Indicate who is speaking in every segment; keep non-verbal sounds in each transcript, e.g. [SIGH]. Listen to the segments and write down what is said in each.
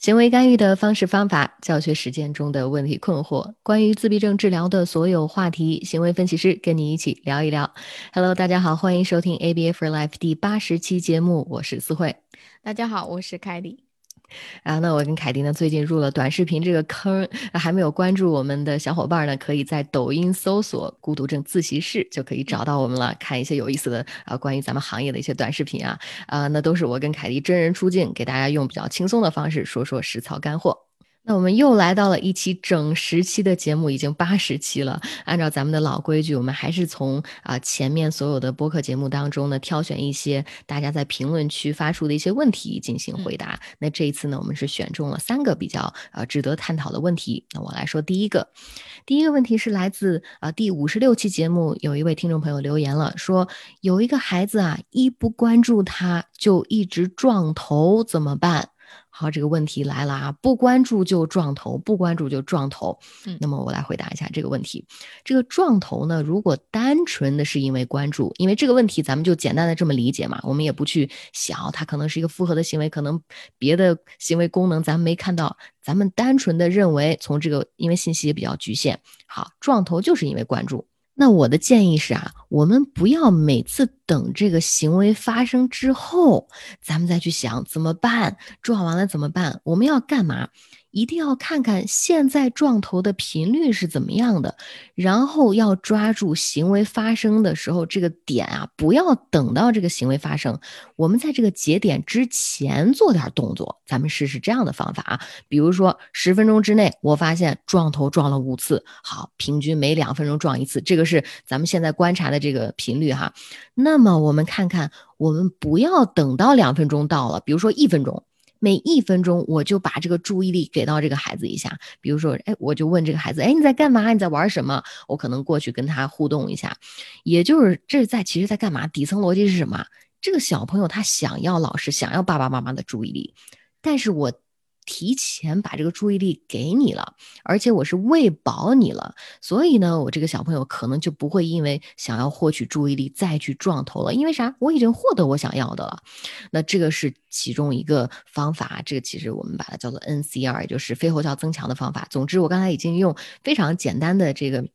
Speaker 1: 行为干预的方式方法，教学实践中的问题困惑，关于自闭症治疗的所有话题，行为分析师跟你一起聊一聊。Hello，大家好，欢迎收听 ABA for Life 第八十期节目，我是思慧。
Speaker 2: 大家好，我是凯莉。
Speaker 1: 然后呢，我跟凯迪呢最近入了短视频这个坑，还没有关注我们的小伙伴呢，可以在抖音搜索“孤独症自习室”就可以找到我们了，看一些有意思的啊关于咱们行业的一些短视频啊啊，那都是我跟凯迪真人出镜，给大家用比较轻松的方式说说实操干货。那我们又来到了一期整十期的节目，已经八十期了。按照咱们的老规矩，我们还是从啊前面所有的播客节目当中呢，挑选一些大家在评论区发出的一些问题进行回答。那这一次呢，我们是选中了三个比较呃值得探讨的问题。那我来说第一个，第一个问题是来自啊第五十六期节目，有一位听众朋友留言了，说有一个孩子啊，一不关注他就一直撞头，怎么办？好，这个问题来了啊！不关注就撞头，不关注就撞头。嗯，那么我来回答一下这个问题。这个撞头呢，如果单纯的是因为关注，因为这个问题咱们就简单的这么理解嘛，我们也不去想它可能是一个复合的行为，可能别的行为功能咱们没看到，咱们单纯的认为从这个因为信息也比较局限。好，撞头就是因为关注。那我的建议是啊，我们不要每次等这个行为发生之后，咱们再去想怎么办，撞完了怎么办？我们要干嘛？一定要看看现在撞头的频率是怎么样的，然后要抓住行为发生的时候这个点啊，不要等到这个行为发生，我们在这个节点之前做点动作。咱们试试这样的方法啊，比如说十分钟之内，我发现撞头撞了五次，好，平均每两分钟撞一次，这个是咱们现在观察的这个频率哈。那么我们看看，我们不要等到两分钟到了，比如说一分钟。每一分钟，我就把这个注意力给到这个孩子一下。比如说，哎，我就问这个孩子，哎，你在干嘛？你在玩什么？我可能过去跟他互动一下。也就是这是在其实在干嘛？底层逻辑是什么？这个小朋友他想要老师，想要爸爸妈妈的注意力，但是我。提前把这个注意力给你了，而且我是喂饱你了，所以呢，我这个小朋友可能就不会因为想要获取注意力再去撞头了，因为啥？我已经获得我想要的了。那这个是其中一个方法，这个其实我们把它叫做 NCR，也就是非后效增强的方法。总之，我刚才已经用非常简单的这个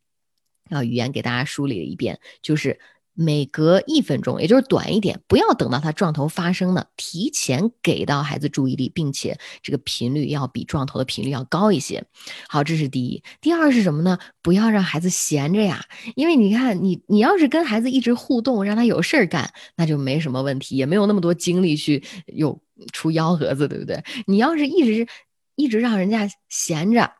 Speaker 1: 啊语言给大家梳理了一遍，就是。每隔一分钟，也就是短一点，不要等到他撞头发生了，提前给到孩子注意力，并且这个频率要比撞头的频率要高一些。好，这是第一。第二是什么呢？不要让孩子闲着呀，因为你看，你你要是跟孩子一直互动，让他有事儿干，那就没什么问题，也没有那么多精力去又出幺蛾子，对不对？你要是一直一直让人家闲着。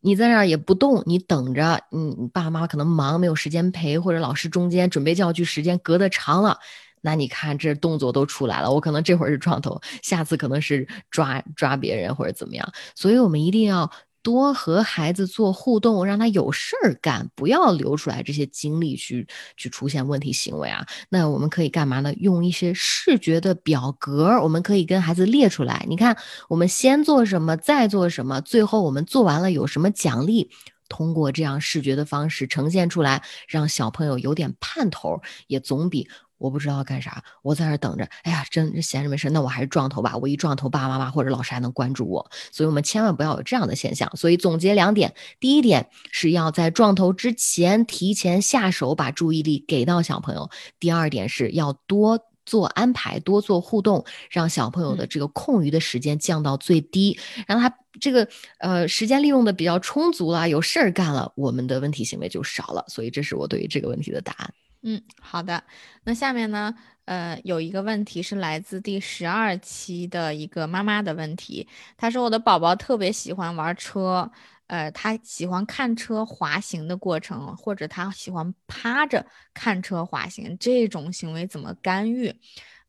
Speaker 1: 你在那儿也不动，你等着，你，爸爸妈妈可能忙，没有时间陪，或者老师中间准备教具时间隔得长了，那你看这动作都出来了，我可能这会儿是撞头，下次可能是抓抓别人或者怎么样，所以我们一定要。多和孩子做互动，让他有事儿干，不要留出来这些精力去去出现问题行为啊。那我们可以干嘛呢？用一些视觉的表格，我们可以跟孩子列出来。你看，我们先做什么，再做什么，最后我们做完了有什么奖励？通过这样视觉的方式呈现出来，让小朋友有点盼头，也总比。我不知道干啥，我在那等着。哎呀，真闲着没事，那我还是撞头吧。我一撞头，爸爸妈妈或者老师还能关注我。所以，我们千万不要有这样的现象。所以，总结两点：第一点是要在撞头之前提前下手，把注意力给到小朋友；第二点是要多做安排，多做互动，让小朋友的这个空余的时间降到最低，让他这个呃时间利用的比较充足了，有事儿干了，我们的问题行为就少了。所以，这是我对于这个问题的答案。
Speaker 2: 嗯，好的。那下面呢，呃，有一个问题是来自第十二期的一个妈妈的问题。她说：“我的宝宝特别喜欢玩车，呃，他喜欢看车滑行的过程，或者他喜欢趴着看车滑行，这种行为怎么干预？”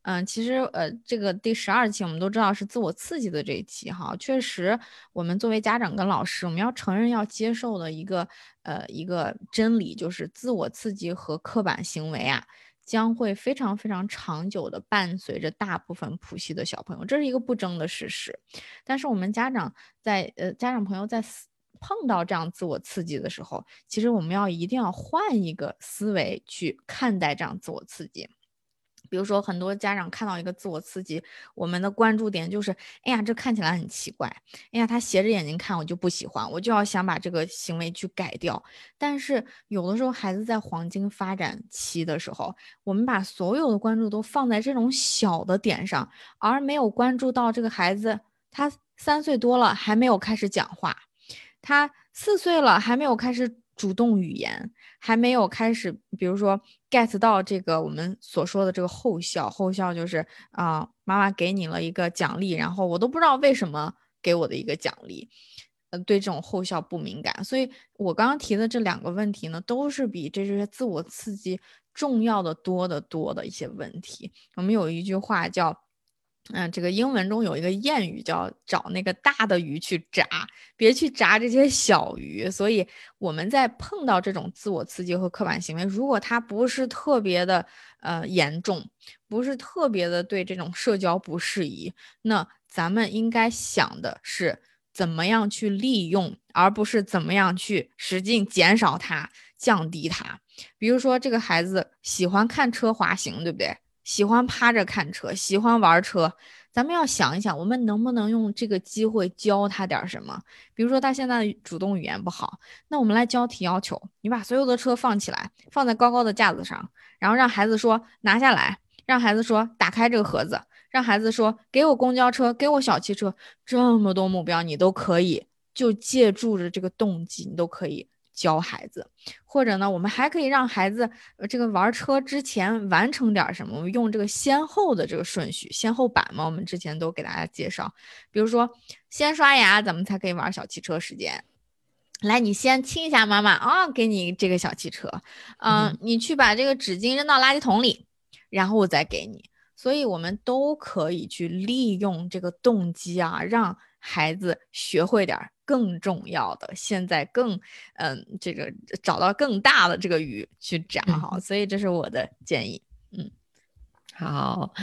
Speaker 2: 嗯，其实呃，这个第十二期我们都知道是自我刺激的这一期哈，确实，我们作为家长跟老师，我们要承认要接受的一个呃一个真理，就是自我刺激和刻板行为啊，将会非常非常长久的伴随着大部分谱系的小朋友，这是一个不争的事实。但是我们家长在呃家长朋友在碰到这样自我刺激的时候，其实我们要一定要换一个思维去看待这样自我刺激。比如说，很多家长看到一个自我刺激，我们的关注点就是：哎呀，这看起来很奇怪；哎呀，他斜着眼睛看，我就不喜欢，我就要想把这个行为去改掉。但是有的时候，孩子在黄金发展期的时候，我们把所有的关注都放在这种小的点上，而没有关注到这个孩子，他三岁多了还没有开始讲话，他四岁了还没有开始主动语言。还没有开始，比如说 get 到这个我们所说的这个后效，后效就是啊，妈妈给你了一个奖励，然后我都不知道为什么给我的一个奖励，呃，对这种后效不敏感，所以我刚刚提的这两个问题呢，都是比这些自我刺激重要的多得多的一些问题。我们有一句话叫。嗯，这个英文中有一个谚语叫“找那个大的鱼去炸，别去炸这些小鱼”。所以我们在碰到这种自我刺激和刻板行为，如果它不是特别的呃严重，不是特别的对这种社交不适宜，那咱们应该想的是怎么样去利用，而不是怎么样去使劲减少它、降低它。比如说，这个孩子喜欢看车滑行，对不对？喜欢趴着看车，喜欢玩车，咱们要想一想，我们能不能用这个机会教他点什么？比如说他现在主动语言不好，那我们来教提要求。你把所有的车放起来，放在高高的架子上，然后让孩子说拿下来，让孩子说打开这个盒子，让孩子说给我公交车，给我小汽车，这么多目标你都可以，就借助着这个动机，你都可以。教孩子，或者呢，我们还可以让孩子这个玩车之前完成点什么？我们用这个先后的这个顺序，先后板嘛，我们之前都给大家介绍。比如说，先刷牙，咱们才可以玩小汽车时间。来，你先亲一下妈妈啊，给你这个小汽车。嗯，你去把这个纸巾扔到垃圾桶里，然后我再给你。所以，我们都可以去利用这个动机啊，让孩子学会点儿。更重要的，现在更嗯，这个找到更大的这个鱼去炸哈，所以这是我的建议。嗯，
Speaker 1: 好，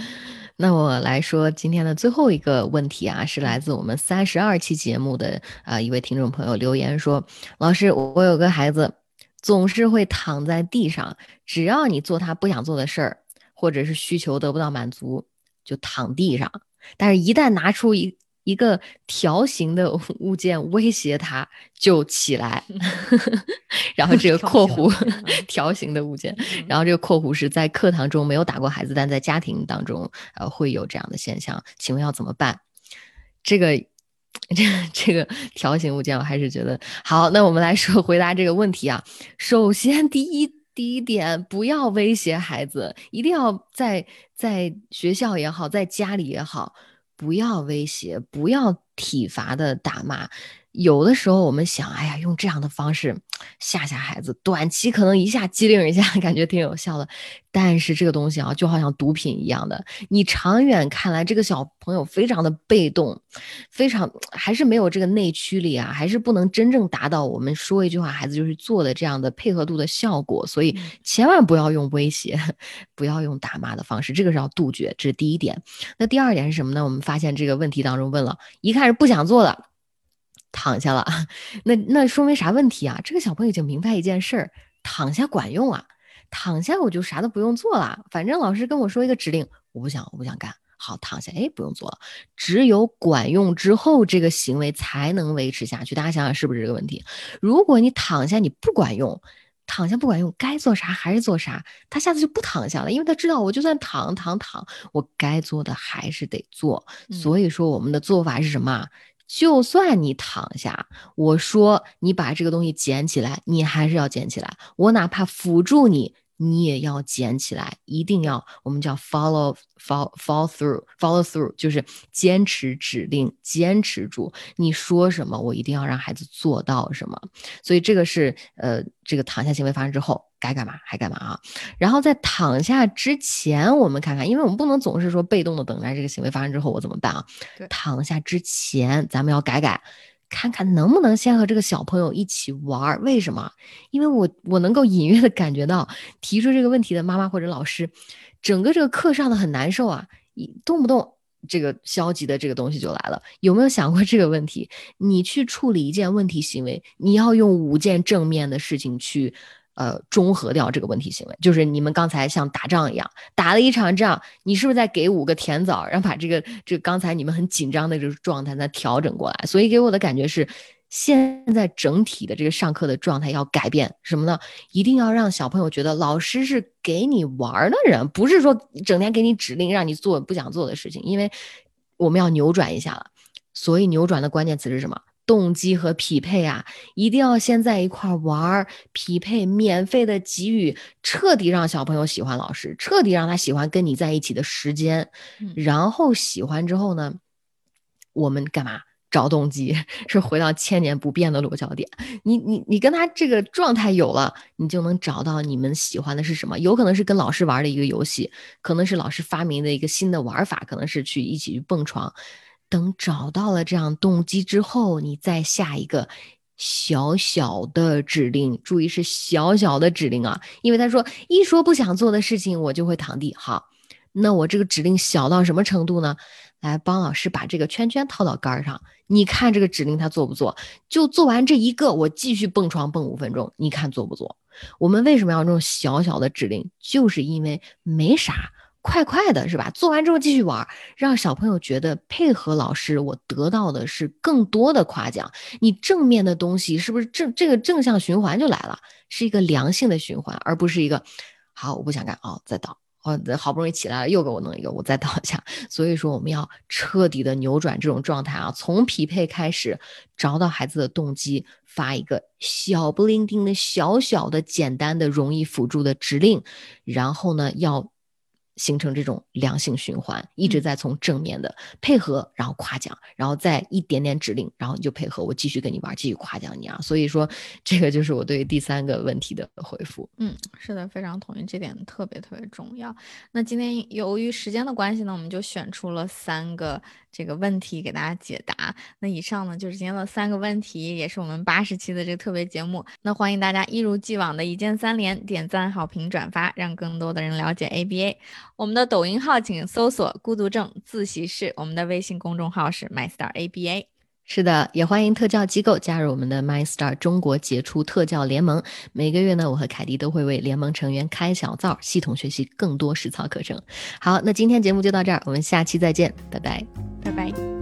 Speaker 1: 那我来说今天的最后一个问题啊，是来自我们三十二期节目的啊一位听众朋友留言说：“老师，我有个孩子总是会躺在地上，只要你做他不想做的事儿，或者是需求得不到满足，就躺地上，但是一旦拿出一。”一个条形的物件威胁他，就起来。[LAUGHS] 然后这个括弧条形的物件，然后这个括弧是在课堂中没有打过孩子，但在家庭当中呃会有这样的现象。请问要怎么办？这个这这个条形物件，我还是觉得好。那我们来说回答这个问题啊。首先，第一第一点，不要威胁孩子，一定要在在学校也好，在家里也好。不要威胁，不要体罚的打骂。有的时候我们想，哎呀，用这样的方式吓吓孩子，短期可能一下机灵一下，[LAUGHS] 感觉挺有效的。但是这个东西啊，就好像毒品一样的，你长远看来，这个小朋友非常的被动，非常还是没有这个内驱力啊，还是不能真正达到我们说一句话，孩子就是做的这样的配合度的效果。所以千万不要用威胁，[LAUGHS] 不要用打骂的方式，这个是要杜绝。这是第一点。那第二点是什么呢？我们发现这个问题当中问了一看是不想做的。躺下了，[LAUGHS] 那那说明啥问题啊？这个小朋友已经明白一件事儿，躺下管用啊，躺下我就啥都不用做了，反正老师跟我说一个指令，我不想我不想干，好躺下，哎，不用做了。只有管用之后，这个行为才能维持下去。大家想想是不是这个问题？如果你躺下你不管用，躺下不管用，该做啥还是做啥，他下次就不躺下了，因为他知道我就算躺躺躺，我该做的还是得做。所以说我们的做法是什么？就算你躺下，我说你把这个东西捡起来，你还是要捡起来。我哪怕辅助你，你也要捡起来，一定要我们叫 follow follow follow through follow through，就是坚持指令，坚持住。你说什么，我一定要让孩子做到什么。所以这个是呃，这个躺下行为发生之后。该干嘛还干嘛啊！然后在躺下之前，我们看看，因为我们不能总是说被动的等待这个行为发生之后我怎么办啊？躺下之前，咱们要改改，看看能不能先和这个小朋友一起玩儿。为什么？因为我我能够隐约的感觉到，提出这个问题的妈妈或者老师，整个这个课上的很难受啊，一动不动这个消极的这个东西就来了。有没有想过这个问题？你去处理一件问题行为，你要用五件正面的事情去。呃中和掉这个问题行为。就是你们刚才像打仗一样，打了一场仗，你是不是在给五个甜枣，然后把这个这个刚才你们很紧张的这个状态再调整过来？所以给我的感觉是。现在整体的这个上课的状态要改变什么呢？一定要让小朋友觉得老师是给你玩的人，不是说整天给你指令让你做不想做的事情。因为我们要扭转一下了，所以扭转的关键词是什么？动机和匹配啊，一定要先在一块玩儿，匹配，免费的给予，彻底让小朋友喜欢老师，彻底让他喜欢跟你在一起的时间。[LAUGHS] 然后喜欢之后呢，我们干嘛？找动机 [LAUGHS] 是回到千年不变的落脚点。你你你跟他这个状态有了，你就能找到你们喜欢的是什么。有可能是跟老师玩的一个游戏，可能是老师发明的一个新的玩法，可能是去一起去蹦床。等找到了这样动机之后，你再下一个小小的指令，注意是小小的指令啊，因为他说一说不想做的事情，我就会躺地。好，那我这个指令小到什么程度呢？来帮老师把这个圈圈套到杆上，你看这个指令他做不做？就做完这一个，我继续蹦床蹦五分钟，你看做不做？我们为什么要这种小小的指令？就是因为没啥，快快的是吧？做完之后继续玩，让小朋友觉得配合老师，我得到的是更多的夸奖。你正面的东西是不是正这个正向循环就来了？是一个良性的循环，而不是一个好我不想干哦，再倒。哦，好不容易起来了，又给我弄一个，我再倒一下。所以说，我们要彻底的扭转这种状态啊，从匹配开始，找到孩子的动机，发一个小不灵丁的小小的、简单的、容易辅助的指令，然后呢，要。形成这种良性循环，一直在从正面的配合，然后夸奖，然后再一点点指令，然后你就配合我继续跟你玩，继续夸奖你啊。所以说，这个就是我对第三个问题的回复。
Speaker 2: 嗯，是的，非常同意，这点特别特别重要。那今天由于时间的关系呢，我们就选出了三个这个问题给大家解答。那以上呢就是今天的三个问题，也是我们八十期的这个特别节目。那欢迎大家一如既往的一键三连，点赞、好评、转发，让更多的人了解 ABA。我们的抖音号请搜索“孤独症自习室”，我们的微信公众号是 MyStarABA。
Speaker 1: 是的，也欢迎特教机构加入我们的 MyStar 中国杰出特教联盟。每个月呢，我和凯迪都会为联盟成员开小灶，系统学习更多实操课程。好，那今天节目就到这儿，我们下期再见，拜拜，
Speaker 2: 拜拜。